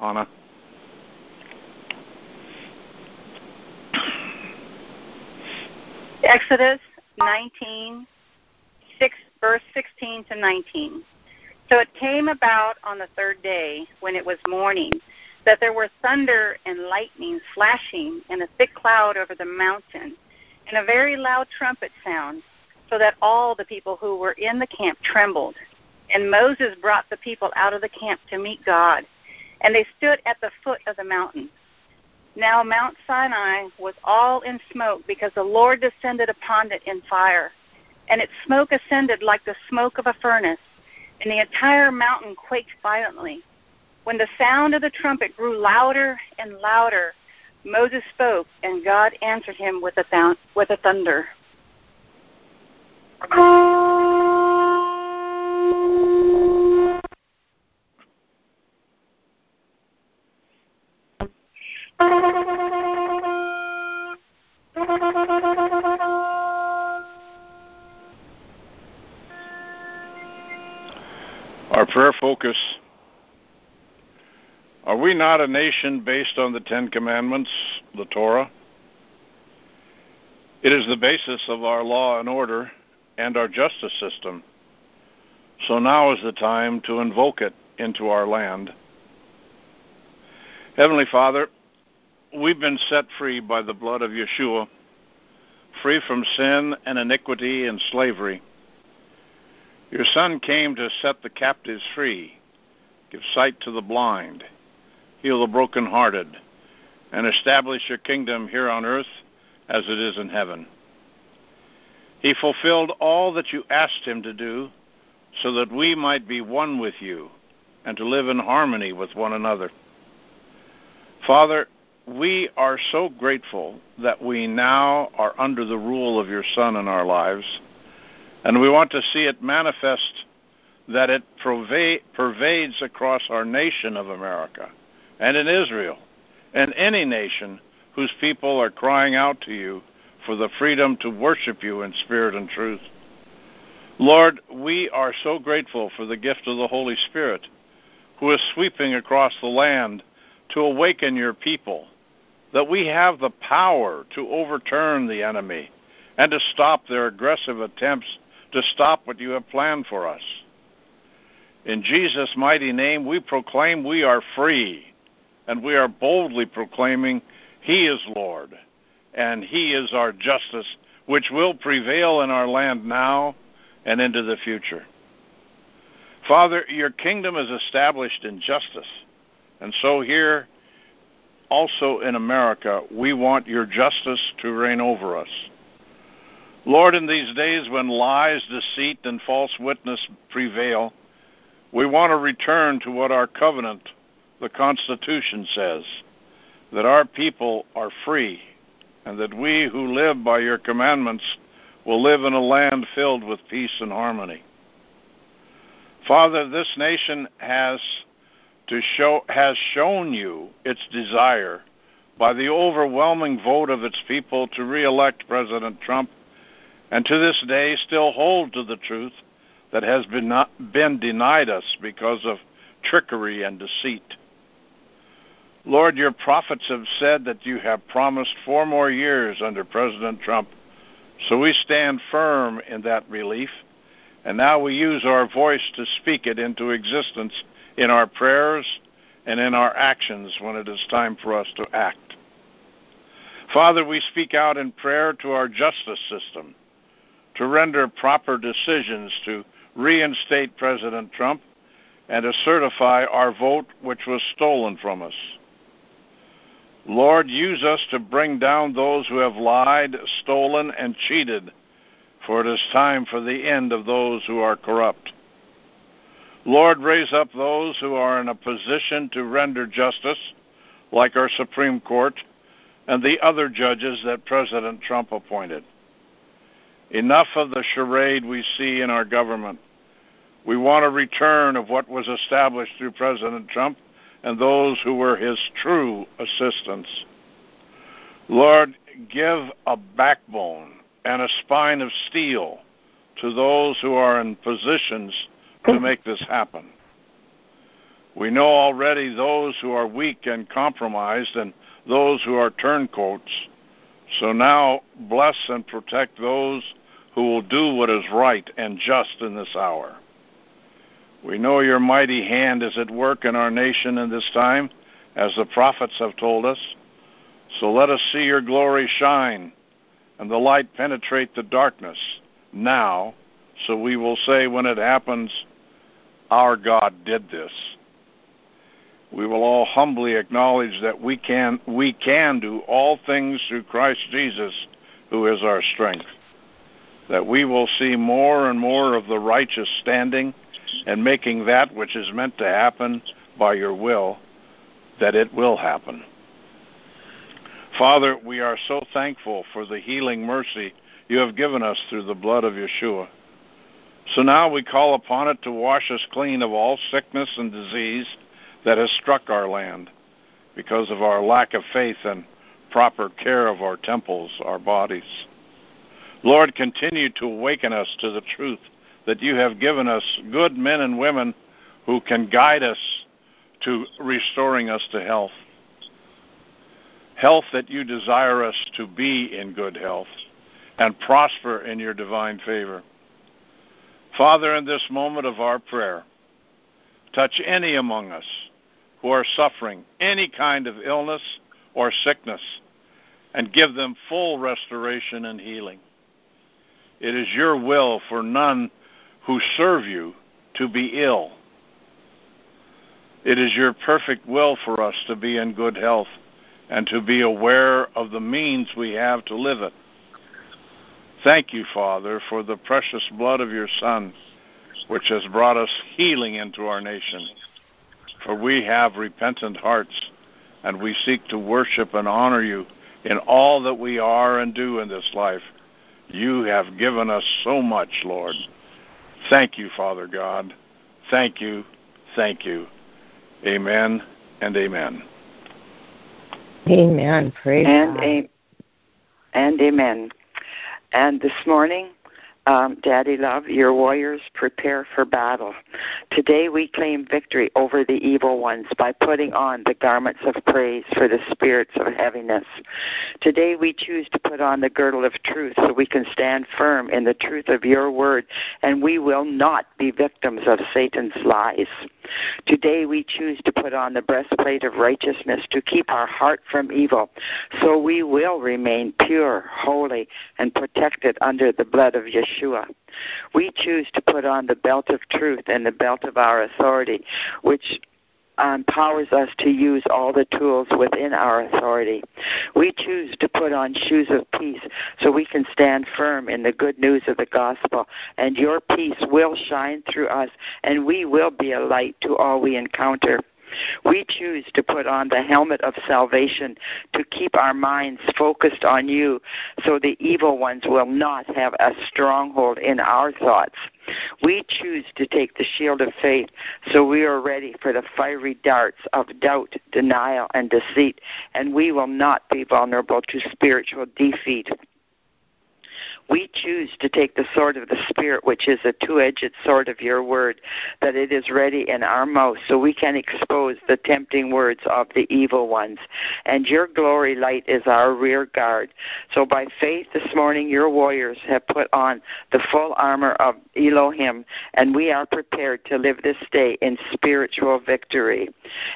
Anna. Exodus 19, 6, verse 16 to 19. So it came about on the third day, when it was morning, that there were thunder and lightning flashing and a thick cloud over the mountain, and a very loud trumpet sound, so that all the people who were in the camp trembled. And Moses brought the people out of the camp to meet God, and they stood at the foot of the mountain. Now Mount Sinai was all in smoke because the Lord descended upon it in fire, and its smoke ascended like the smoke of a furnace, and the entire mountain quaked violently. When the sound of the trumpet grew louder and louder, Moses spoke, and God answered him with a, th- with a thunder. Our prayer focus Are we not a nation based on the Ten Commandments, the Torah? It is the basis of our law and order and our justice system. So now is the time to invoke it into our land. Heavenly Father, we've been set free by the blood of Yeshua, free from sin and iniquity and slavery. Your Son came to set the captives free, give sight to the blind, heal the brokenhearted, and establish your kingdom here on earth as it is in heaven. He fulfilled all that you asked him to do so that we might be one with you and to live in harmony with one another. Father, we are so grateful that we now are under the rule of your Son in our lives, and we want to see it manifest that it pervades across our nation of America and in Israel and any nation whose people are crying out to you for the freedom to worship you in spirit and truth. Lord, we are so grateful for the gift of the Holy Spirit who is sweeping across the land to awaken your people, that we have the power to overturn the enemy and to stop their aggressive attempts to stop what you have planned for us. In Jesus' mighty name, we proclaim we are free, and we are boldly proclaiming He is Lord, and He is our justice, which will prevail in our land now and into the future. Father, your kingdom is established in justice and so here, also in America, we want your justice to reign over us. Lord, in these days when lies, deceit, and false witness prevail, we want to return to what our covenant, the Constitution, says that our people are free, and that we who live by your commandments will live in a land filled with peace and harmony. Father, this nation has to show has shown you its desire by the overwhelming vote of its people to re-elect President Trump and to this day still hold to the truth that has been not been denied us because of trickery and deceit. Lord, your prophets have said that you have promised four more years under President Trump, so we stand firm in that belief, and now we use our voice to speak it into existence in our prayers and in our actions when it is time for us to act. Father, we speak out in prayer to our justice system to render proper decisions to reinstate President Trump and to certify our vote which was stolen from us. Lord, use us to bring down those who have lied, stolen, and cheated, for it is time for the end of those who are corrupt. Lord, raise up those who are in a position to render justice, like our Supreme Court and the other judges that President Trump appointed. Enough of the charade we see in our government. We want a return of what was established through President Trump and those who were his true assistants. Lord, give a backbone and a spine of steel to those who are in positions to make this happen. We know already those who are weak and compromised and those who are turncoats. So now bless and protect those who will do what is right and just in this hour. We know your mighty hand is at work in our nation in this time, as the prophets have told us. So let us see your glory shine and the light penetrate the darkness now, so we will say when it happens, Our God did this. We will all humbly acknowledge that we can we can do all things through Christ Jesus, who is our strength. That we will see more and more of the righteous standing and making that which is meant to happen by your will, that it will happen. Father, we are so thankful for the healing mercy you have given us through the blood of Yeshua. So now we call upon it to wash us clean of all sickness and disease that has struck our land because of our lack of faith and proper care of our temples, our bodies. Lord, continue to awaken us to the truth that you have given us good men and women who can guide us to restoring us to health health that you desire us to be in good health and prosper in your divine favor. Father, in this moment of our prayer, touch any among us who are suffering any kind of illness or sickness and give them full restoration and healing. It is your will for none who serve you to be ill. It is your perfect will for us to be in good health and to be aware of the means we have to live it. Thank you, Father, for the precious blood of your Son, which has brought us healing into our nation. For we have repentant hearts, and we seek to worship and honor you in all that we are and do in this life. You have given us so much, Lord. Thank you, Father God. Thank you. Thank you. Amen and amen. Amen. Praise and God. A- and amen. And this morning, um, Daddy Love, your warriors prepare for battle. Today we claim victory over the evil ones by putting on the garments of praise for the spirits of heaviness. Today we choose to put on the girdle of truth so we can stand firm in the truth of your word and we will not be victims of Satan's lies. Today we choose to put on the breastplate of righteousness to keep our heart from evil so we will remain pure, holy, and protected under the blood of Yeshua. We choose to put on the belt of truth and the belt of our authority, which empowers us to use all the tools within our authority. We choose to put on shoes of peace so we can stand firm in the good news of the gospel, and your peace will shine through us, and we will be a light to all we encounter. We choose to put on the helmet of salvation to keep our minds focused on you so the evil ones will not have a stronghold in our thoughts. We choose to take the shield of faith so we are ready for the fiery darts of doubt, denial, and deceit, and we will not be vulnerable to spiritual defeat. We choose to take the sword of the Spirit, which is a two edged sword of your word, that it is ready in our mouth so we can expose the tempting words of the evil ones. And your glory light is our rear guard. So by faith this morning, your warriors have put on the full armor of Elohim, and we are prepared to live this day in spiritual victory.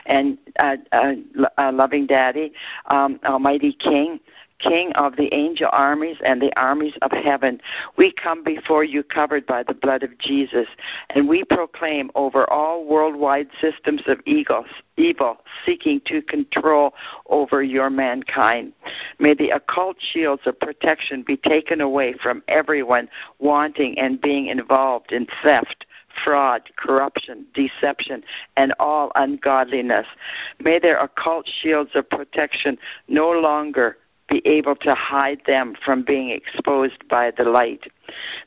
And uh, uh, uh, loving Daddy, um, Almighty King, King of the angel armies and the armies of heaven. We come before you covered by the blood of Jesus, and we proclaim over all worldwide systems of evil, evil seeking to control over your mankind. May the occult shields of protection be taken away from everyone wanting and being involved in theft fraud, corruption, deception, and all ungodliness. May their occult shields of protection no longer be able to hide them from being exposed by the light.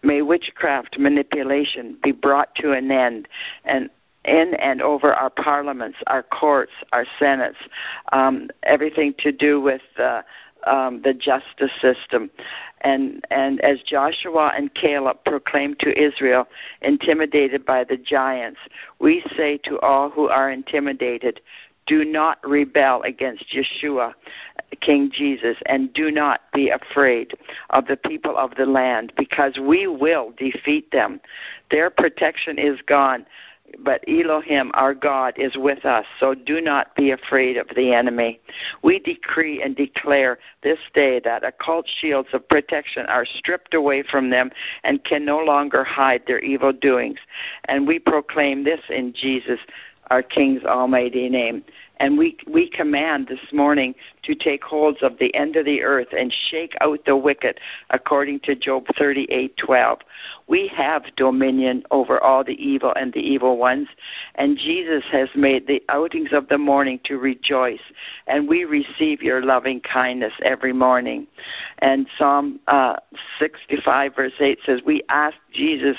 May witchcraft manipulation be brought to an end and in and over our parliaments, our courts, our senates, um, everything to do with uh, um, the justice system. And, and as Joshua and Caleb proclaimed to Israel, intimidated by the giants, we say to all who are intimidated, do not rebel against Yeshua, King Jesus, and do not be afraid of the people of the land, because we will defeat them. Their protection is gone but Elohim, our God, is with us. So do not be afraid of the enemy. We decree and declare this day that occult shields of protection are stripped away from them and can no longer hide their evil doings. And we proclaim this in Jesus, our King's almighty name. And we, we command this morning to take holds of the end of the earth and shake out the wicked, according to Job 38:12. We have dominion over all the evil and the evil ones, and Jesus has made the outings of the morning to rejoice, and we receive your loving kindness every morning. And Psalm uh, 65 verse 8 says, "We ask Jesus,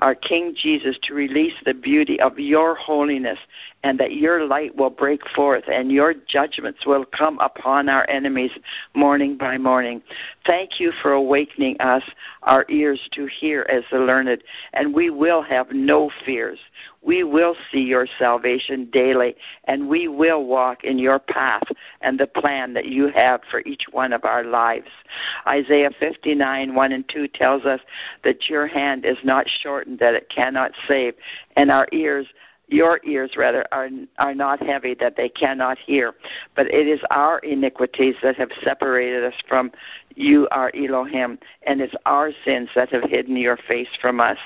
our King Jesus, to release the beauty of your holiness, and that your light will break forth and your judgments will come upon our enemies morning by morning. Thank you for awakening us, our ears to hear as the learned, and we will have no fears. We will see your salvation daily, and we will walk in your path and the plan that you have for each one of our lives. Isaiah 59, 1 and 2 tells us that your hand is not shortened that it cannot save, and our ears your ears rather are are not heavy that they cannot hear. But it is our iniquities that have separated us from you our Elohim and it's our sins that have hidden your face from us.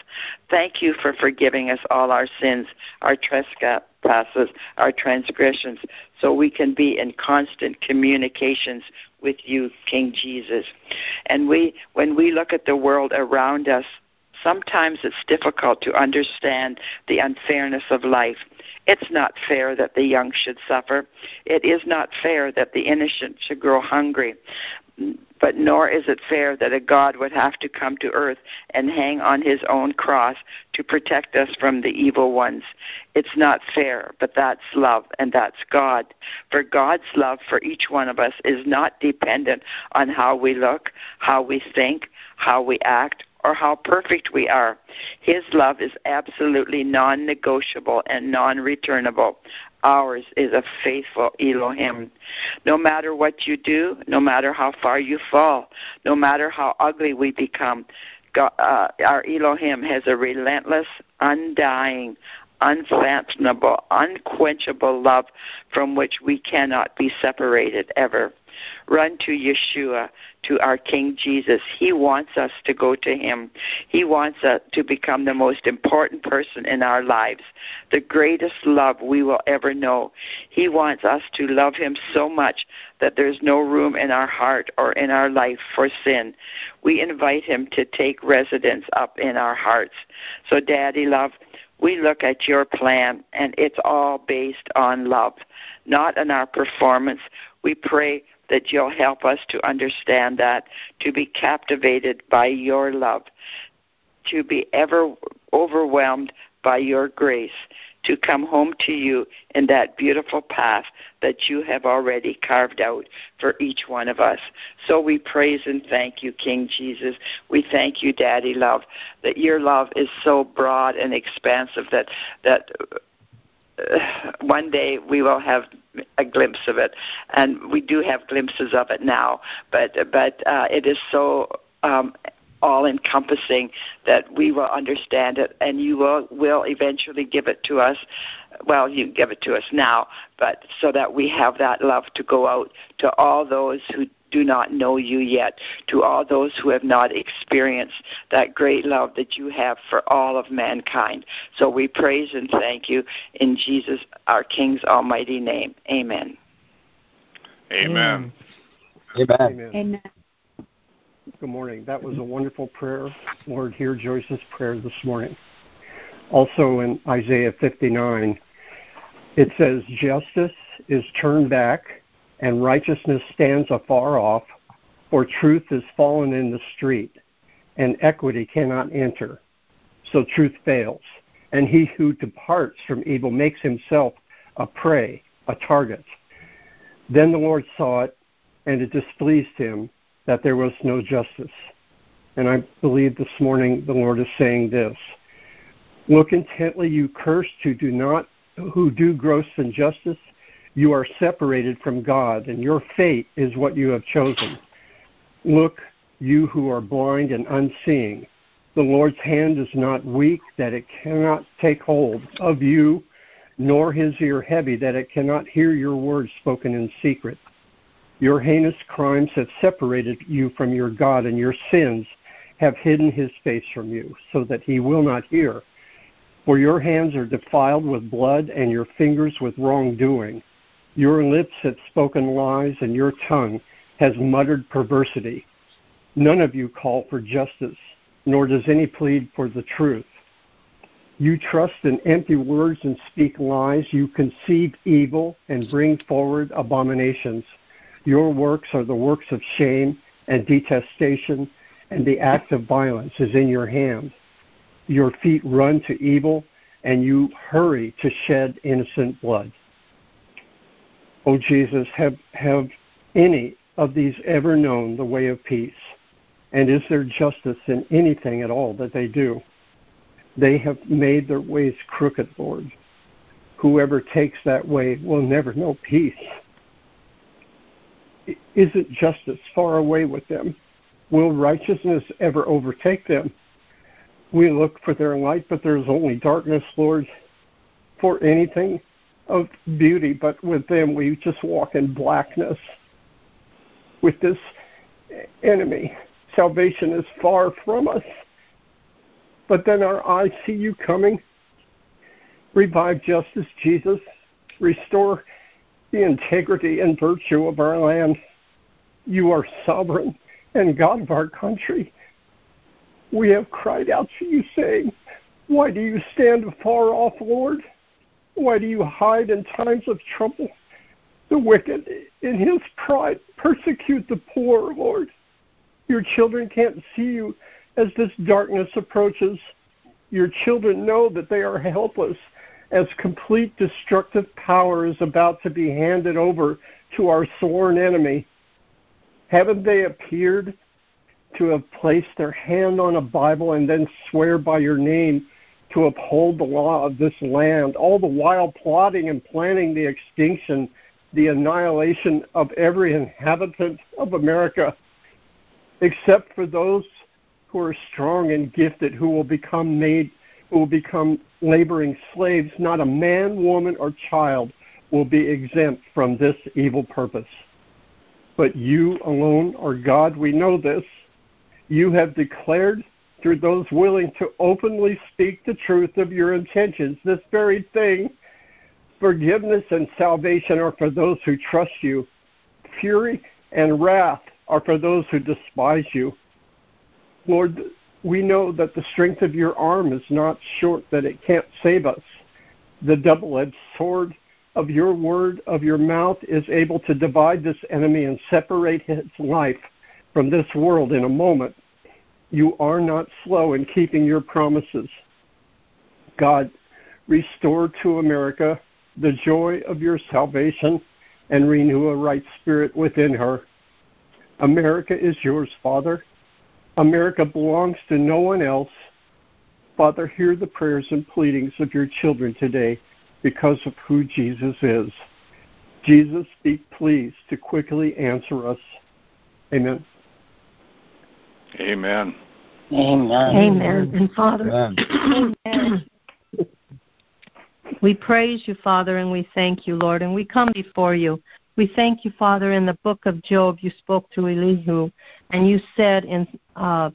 Thank you for forgiving us all our sins our trespasses our transgressions so we can be in constant communications with you king Jesus. And we when we look at the world around us sometimes it's difficult to understand the unfairness of life. It's not fair that the young should suffer. It is not fair that the innocent should grow hungry. But nor is it fair that a God would have to come to earth and hang on his own cross to protect us from the evil ones. It's not fair, but that's love, and that's God. For God's love for each one of us is not dependent on how we look, how we think, how we act, or how perfect we are. His love is absolutely non negotiable and non returnable. Ours is a faithful Elohim. No matter what you do, no matter how far you fall, no matter how ugly we become, God, uh, our Elohim has a relentless, undying, unfathomable, unquenchable love from which we cannot be separated ever. Run to Yeshua, to our King Jesus. He wants us to go to Him. He wants us to become the most important person in our lives, the greatest love we will ever know. He wants us to love Him so much that there's no room in our heart or in our life for sin. We invite Him to take residence up in our hearts. So, Daddy, love, we look at your plan, and it's all based on love, not on our performance. We pray that you'll help us to understand that, to be captivated by your love, to be ever overwhelmed by your grace, to come home to you in that beautiful path that you have already carved out for each one of us. So we praise and thank you, King Jesus. We thank you, Daddy Love, that your love is so broad and expansive that that one day we will have a glimpse of it, and we do have glimpses of it now. But but uh, it is so um, all encompassing that we will understand it, and you will will eventually give it to us. Well, you give it to us now, but so that we have that love to go out to all those who do not know you yet, to all those who have not experienced that great love that you have for all of mankind. So we praise and thank you in Jesus, our King's almighty name. Amen. Amen. Amen. Amen. Amen. Good morning. That was a wonderful prayer. Lord, hear Joyce's prayer this morning. Also in Isaiah 59, it says, Justice is turned back and righteousness stands afar off, for truth is fallen in the street, and equity cannot enter. So truth fails, and he who departs from evil makes himself a prey, a target. Then the Lord saw it, and it displeased him that there was no justice. And I believe this morning the Lord is saying this. Look intently, you cursed who do not who do gross injustice. You are separated from God, and your fate is what you have chosen. Look, you who are blind and unseeing. The Lord's hand is not weak that it cannot take hold of you, nor his ear heavy that it cannot hear your words spoken in secret. Your heinous crimes have separated you from your God, and your sins have hidden his face from you, so that he will not hear. For your hands are defiled with blood, and your fingers with wrongdoing. Your lips have spoken lies, and your tongue has muttered perversity. None of you call for justice, nor does any plead for the truth. You trust in empty words and speak lies. You conceive evil and bring forward abominations. Your works are the works of shame and detestation, and the act of violence is in your hand. Your feet run to evil, and you hurry to shed innocent blood. O Jesus, have, have any of these ever known the way of peace? And is there justice in anything at all that they do? They have made their ways crooked, Lord. Whoever takes that way will never know peace. Isn't justice far away with them? Will righteousness ever overtake them? We look for their light, but there is only darkness, Lord, for anything of beauty, but with them we just walk in blackness. With this enemy, salvation is far from us. But then our eyes see you coming. Revive justice, Jesus. Restore the integrity and virtue of our land. You are sovereign and God of our country. We have cried out to you, saying, Why do you stand afar off, Lord? Why do you hide in times of trouble? The wicked, in his pride, persecute the poor, Lord. Your children can't see you as this darkness approaches. Your children know that they are helpless as complete destructive power is about to be handed over to our sworn enemy. Haven't they appeared to have placed their hand on a Bible and then swear by your name to uphold the law of this land, all the while plotting and planning the extinction, the annihilation of every inhabitant of America, except for those who are strong and gifted, who will become made, who will become laboring slaves. Not a man, woman, or child will be exempt from this evil purpose. But you alone are God. We know this you have declared through those willing to openly speak the truth of your intentions this very thing. Forgiveness and salvation are for those who trust you. Fury and wrath are for those who despise you. Lord, we know that the strength of your arm is not short that it can't save us. The double edged sword of your word, of your mouth, is able to divide this enemy and separate his life from this world in a moment. You are not slow in keeping your promises. God, restore to America the joy of your salvation and renew a right spirit within her. America is yours, Father. America belongs to no one else. Father, hear the prayers and pleadings of your children today because of who Jesus is. Jesus, be pleased to quickly answer us. Amen. Amen. Amen. Amen. And Father, Amen. we praise you, Father, and we thank you, Lord, and we come before you. We thank you, Father, in the book of Job, you spoke to Elihu, and you said in uh,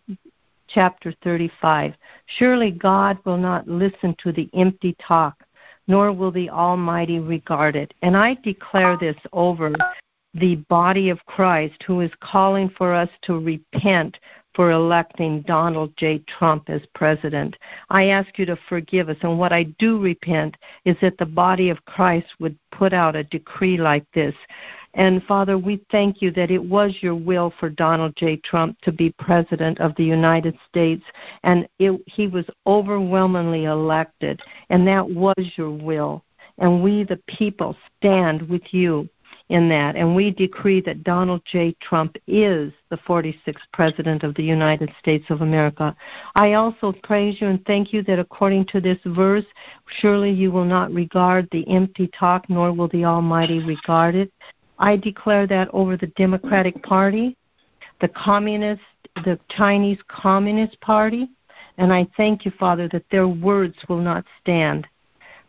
chapter 35 Surely God will not listen to the empty talk, nor will the Almighty regard it. And I declare this over the body of Christ who is calling for us to repent for electing Donald J. Trump as president. I ask you to forgive us. And what I do repent is that the body of Christ would put out a decree like this. And Father, we thank you that it was your will for Donald J. Trump to be president of the United States, and it, he was overwhelmingly elected, and that was your will. And we, the people, stand with you in that. And we decree that Donald J. Trump is the 46th President of the United States of America. I also praise you and thank you that according to this verse, surely you will not regard the empty talk, nor will the Almighty regard it. I declare that over the Democratic Party, the Communist, the Chinese Communist Party, and I thank you, Father, that their words will not stand.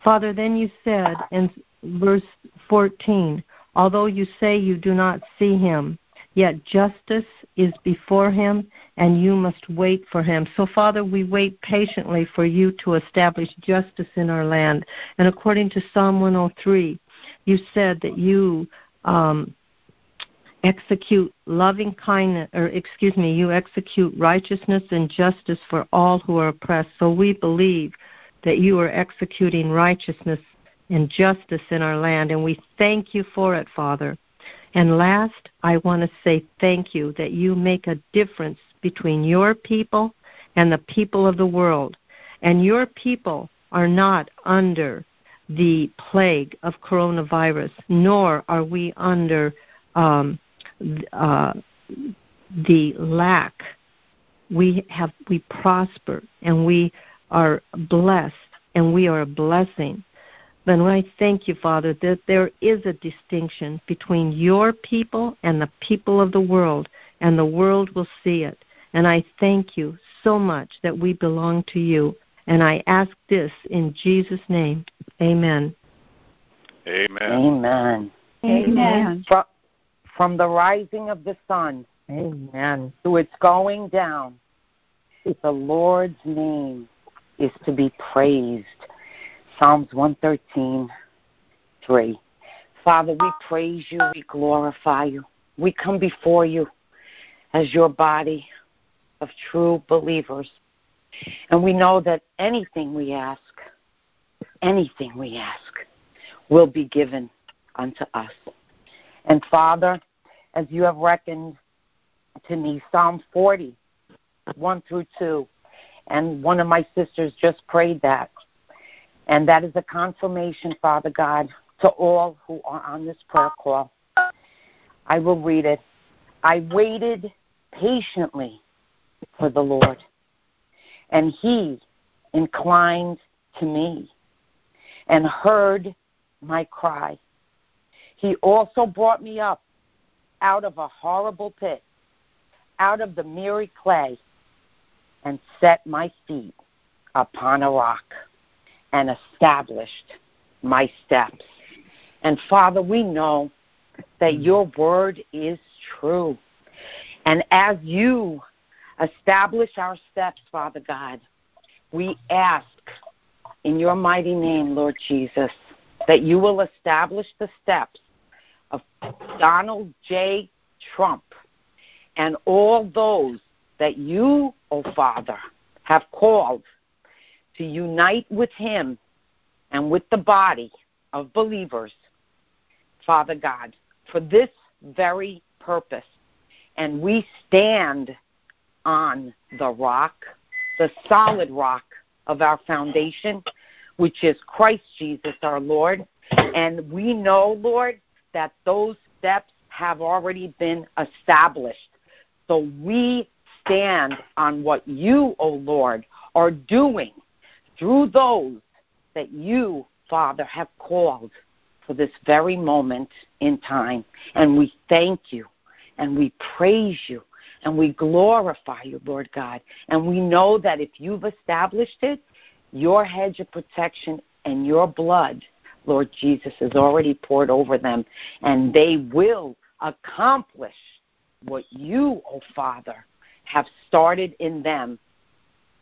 Father, then you said in verse 14, although you say you do not see him, yet justice is before him, and you must wait for him. So, Father, we wait patiently for you to establish justice in our land. And according to Psalm 103, you said that you um, execute loving kindness, or excuse me, you execute righteousness and justice for all who are oppressed. So we believe that you are executing righteousness and justice in our land, and we thank you for it, Father. And last, I want to say thank you that you make a difference between your people and the people of the world. And your people are not under the plague of coronavirus, nor are we under um, uh, the lack. We have we prosper and we are blessed and we are a blessing. But I thank you, Father, that there is a distinction between your people and the people of the world, and the world will see it. And I thank you so much that we belong to you. And I ask this in Jesus' name. Amen. Amen. Amen. Amen. From, from the rising of the sun Amen. to its going down, the Lord's name is to be praised. Psalms 113, 3. Father, we praise you, we glorify you. We come before you as your body of true believers. And we know that anything we ask, anything we ask, will be given unto us. And Father, as you have reckoned to me, Psalm 40, 1 through 2, and one of my sisters just prayed that. And that is a confirmation, Father God, to all who are on this prayer call. I will read it. I waited patiently for the Lord, and he inclined to me and heard my cry. He also brought me up out of a horrible pit, out of the miry clay, and set my feet upon a rock and established my steps. And Father, we know that mm. your word is true. And as you establish our steps, Father God, we ask in your mighty name, Lord Jesus, that you will establish the steps of Donald J. Trump and all those that you, O oh Father, have called to unite with him and with the body of believers, Father God, for this very purpose. And we stand on the rock, the solid rock of our foundation, which is Christ Jesus our Lord. And we know, Lord, that those steps have already been established. So we stand on what you, O oh Lord, are doing through those that you, Father, have called for this very moment in time. And we thank you and we praise you and we glorify you, Lord God. And we know that if you've established it, your hedge of protection and your blood Lord Jesus, has already poured over them, and they will accomplish what you, O oh Father, have started in them.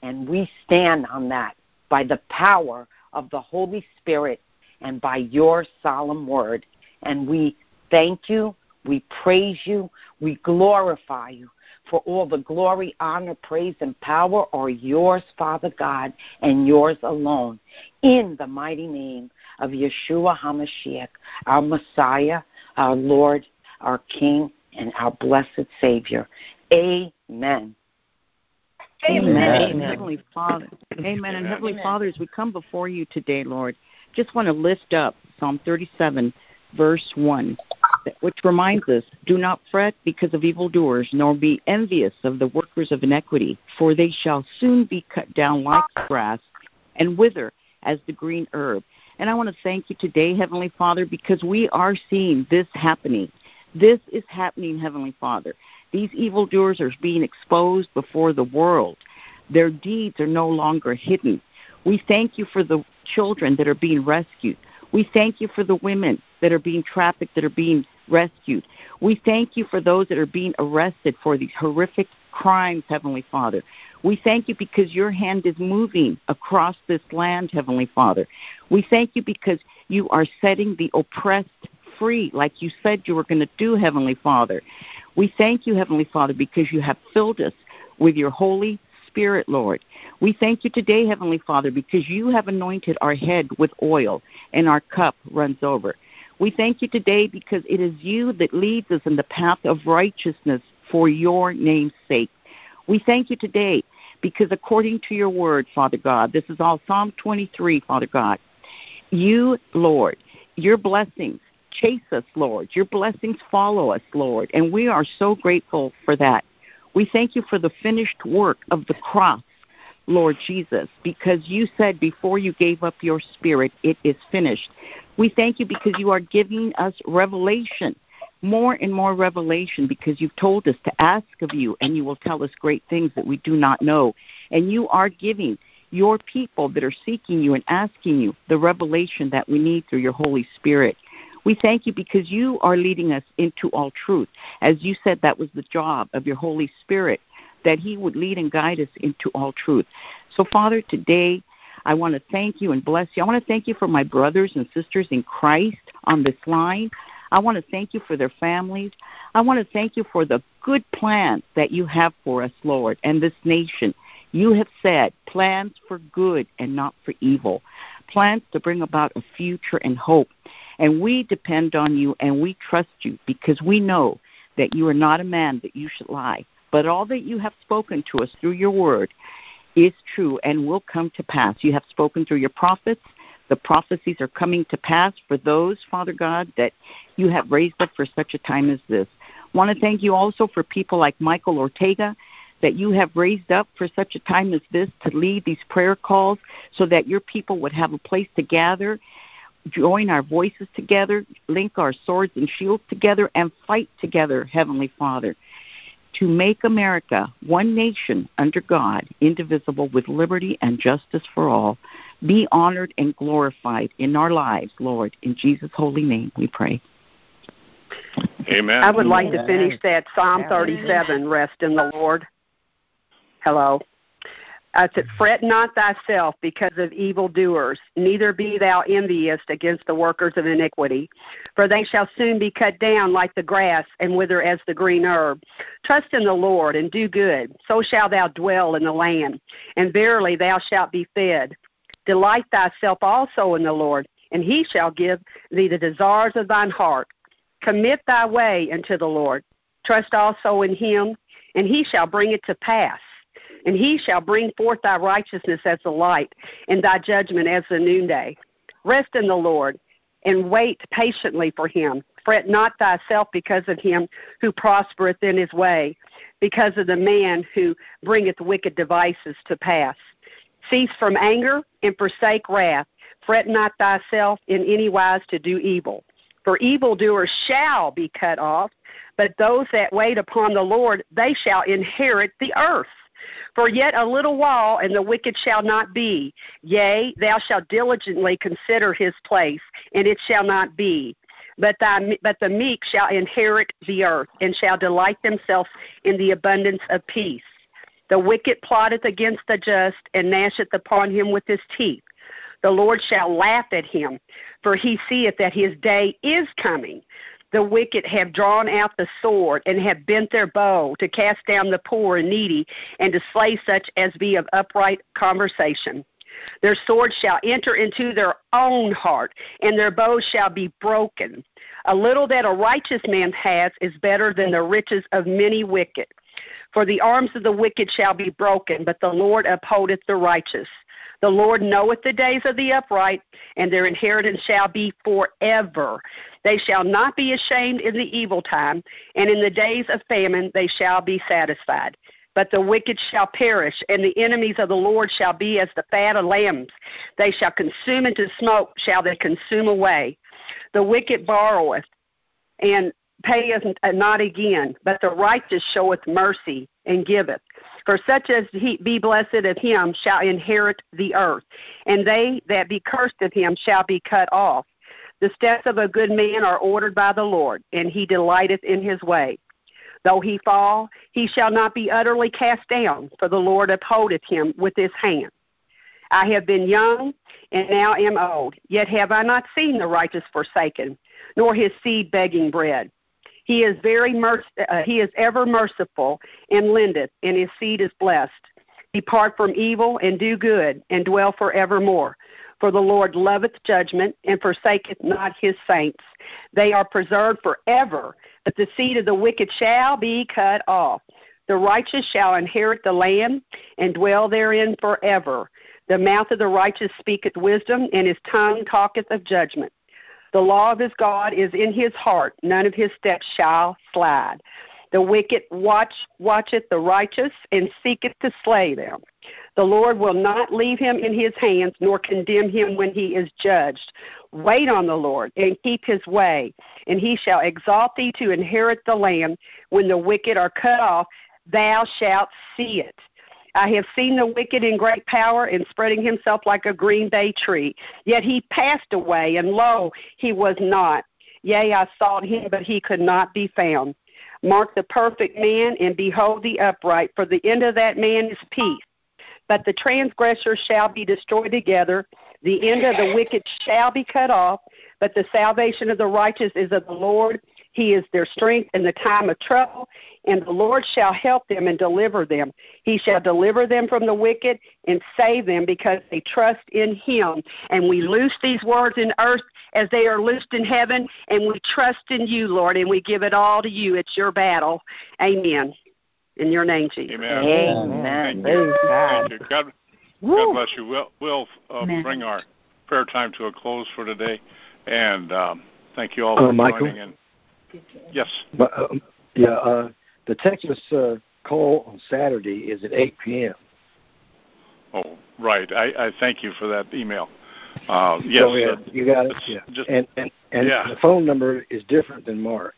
And we stand on that by the power of the Holy Spirit and by your solemn word. And we thank you, we praise you, we glorify you. For all the glory, honor, praise, and power are yours, Father God, and yours alone. In the mighty name of Yeshua HaMashiach, our Messiah, our Lord, our King, and our blessed Savior. Amen. Amen. Amen. Heavenly Father. Amen. And Heavenly Father, as we come before you today, Lord, just want to lift up Psalm 37, verse 1. which reminds us, do not fret because of evildoers, nor be envious of the workers of iniquity, for they shall soon be cut down like grass and wither as the green herb. And I want to thank you today, Heavenly Father, because we are seeing this happening. This is happening, Heavenly Father. These evildoers are being exposed before the world. Their deeds are no longer hidden. We thank you for the children that are being rescued. We thank you for the women that are being trafficked, that are being rescued. We thank you for those that are being arrested for these horrific crimes, Heavenly Father. We thank you because your hand is moving across this land, Heavenly Father. We thank you because you are setting the oppressed free, like you said you were going to do, Heavenly Father. We thank you, Heavenly Father, because you have filled us with your Holy Spirit, Lord. We thank you today, Heavenly Father, because you have anointed our head with oil and our cup runs over. We thank you today because it is you that leads us in the path of righteousness for your name's sake. We thank you today because according to your word, Father God, this is all Psalm 23, Father God, you, Lord, your blessings chase us, Lord. Your blessings follow us, Lord. And we are so grateful for that. We thank you for the finished work of the cross, Lord Jesus, because you said before you gave up your spirit, it is finished. We thank you because you are giving us revelation, more and more revelation, because you've told us to ask of you, and you will tell us great things that we do not know. And you are giving your people that are seeking you and asking you the revelation that we need through your Holy Spirit. We thank you because you are leading us into all truth. As you said, that was the job of your Holy Spirit, that He would lead and guide us into all truth. So, Father, today I want to thank you and bless you. I want to thank you for my brothers and sisters in Christ on this line. I want to thank you for their families. I want to thank you for the good plan that you have for us, Lord, and this nation. You have said plans for good and not for evil, plans to bring about a future and hope. And we depend on you and we trust you because we know that you are not a man that you should lie. But all that you have spoken to us through your word is true and will come to pass. You have spoken through your prophets. The prophecies are coming to pass for those, Father God, that you have raised up for such a time as this. Want to thank you also for people like Michael Ortega that you have raised up for such a time as this to lead these prayer calls so that your people would have a place to gather join our voices together, link our swords and shields together, and fight together, Heavenly Father, to make America one nation under God, indivisible, with liberty and justice for all. Be honored and glorified in our lives, Lord. In Jesus' holy name we pray. Amen. I would like to finish that Psalm 37, rest in the Lord. Hello. I said, mm-hmm. Fret not thyself because of evildoers, neither be thou envious against the workers of iniquity, for they shall soon be cut down like the grass and wither as the green herb. Trust in the Lord and do good, so shalt thou dwell in the land, and verily thou shalt be fed. Delight thyself also in the Lord, and he shall give thee the desires of thine heart. Commit thy way unto the Lord. Trust also in him, and he shall bring it to pass and he shall bring forth thy righteousness as the light, and thy judgment as the noonday. Rest in the Lord, and wait patiently for him. Fret not thyself because of him who prospereth in his way, because of the man who bringeth wicked devices to pass. Cease from anger and forsake wrath. Fret not thyself in any wise to do evil. For evildoers shall be cut off, but those that wait upon the Lord, they shall inherit the earth. For yet a little while, and the wicked shall not be. Yea, thou shalt diligently consider his place, and it shall not be. But, thy, but the meek shall inherit the earth, and shall delight themselves in the abundance of peace. The wicked plotteth against the just, and gnasheth upon him with his teeth. The Lord shall laugh at him, for he seeth that his day is coming the wicked have drawn out the sword and have bent their bow to cast down the poor and needy and to slay such as be of upright conversation. Their sword shall enter into their own heart, and their bows shall be broken. A little that a righteous man has is better than the riches of many wicked. For the arms of the wicked shall be broken, but the Lord upholdeth the righteous. The Lord knoweth the days of the upright, and their inheritance shall be forever. They shall not be ashamed in the evil time, and in the days of famine they shall be satisfied. But the wicked shall perish, and the enemies of the Lord shall be as the fat of lambs. They shall consume into smoke, shall they consume away. The wicked borroweth, and payeth not again, but the righteous showeth mercy and giveth. For such as he be blessed of him shall inherit the earth, and they that be cursed of him shall be cut off. The steps of a good man are ordered by the Lord, and he delighteth in his way. Though he fall, he shall not be utterly cast down, for the Lord upholdeth him with his hand. I have been young, and now am old, yet have I not seen the righteous forsaken, nor his seed begging bread. He is very merc- uh, he is ever merciful and lendeth, and his seed is blessed. Depart from evil and do good, and dwell forevermore. For the Lord loveth judgment, and forsaketh not his saints. They are preserved forever, but the seed of the wicked shall be cut off. The righteous shall inherit the land, and dwell therein forever. The mouth of the righteous speaketh wisdom, and his tongue talketh of judgment. The law of his God is in his heart, none of his steps shall slide. The wicked watch watcheth the righteous, and seeketh to slay them. The Lord will not leave him in his hands, nor condemn him when he is judged. Wait on the Lord, and keep his way, and he shall exalt thee to inherit the land. When the wicked are cut off, thou shalt see it. I have seen the wicked in great power and spreading himself like a green bay tree. Yet he passed away, and lo, he was not. Yea, I sought him, but he could not be found. Mark the perfect man, and behold the upright, for the end of that man is peace. But the transgressors shall be destroyed together. The end of the wicked shall be cut off. But the salvation of the righteous is of the Lord. He is their strength in the time of trouble, and the Lord shall help them and deliver them. He shall deliver them from the wicked and save them because they trust in Him. And we loose these words in earth as they are loosed in heaven, and we trust in you, Lord, and we give it all to you. It's your battle. Amen. In your name, Jesus. Amen. Amen. Thank you. Thank you. God, God bless you. We'll, we'll uh, bring our prayer time to a close for today. And um, thank you all for uh, Michael? joining in. Yes. Uh, yeah, uh, the Texas uh, call on Saturday is at 8 p.m. Oh, right. I, I thank you for that email. Uh, yes. Go ahead. uh, you got it. Yeah. Just, and and, and Yeah. the phone number is different than Mark's.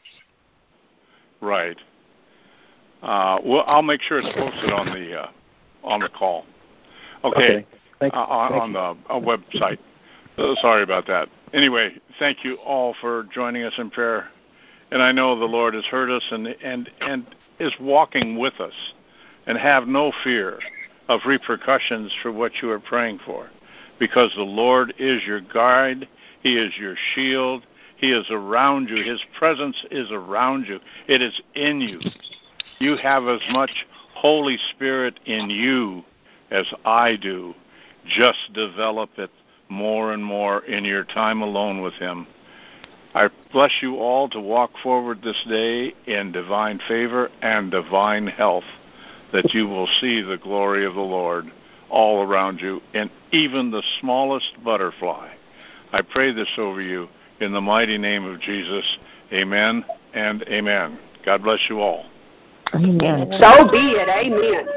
right. Uh, well, I'll make sure it's posted on the uh, on the call. Okay. Okay. Thank you. uh, on, Thank on the uh, website. Uh, sorry about that. Anyway, thank you all for joining us in prayer, and I know the Lord has heard us and and and is walking with us, and have no fear of repercussions for what you are praying for, because the Lord is your guide. He is your shield. He is around you. His presence is around you. It is in you. You have as much Holy Spirit in you as I do. Just develop it more and more in your time alone with Him. I bless you all to walk forward this day in divine favor and divine health, that you will see the glory of the Lord all around you, and even the smallest butterfly. I pray this over you in the mighty name of Jesus. Amen and amen. God bless you all. Amen. So be it. Amen.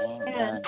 Amen.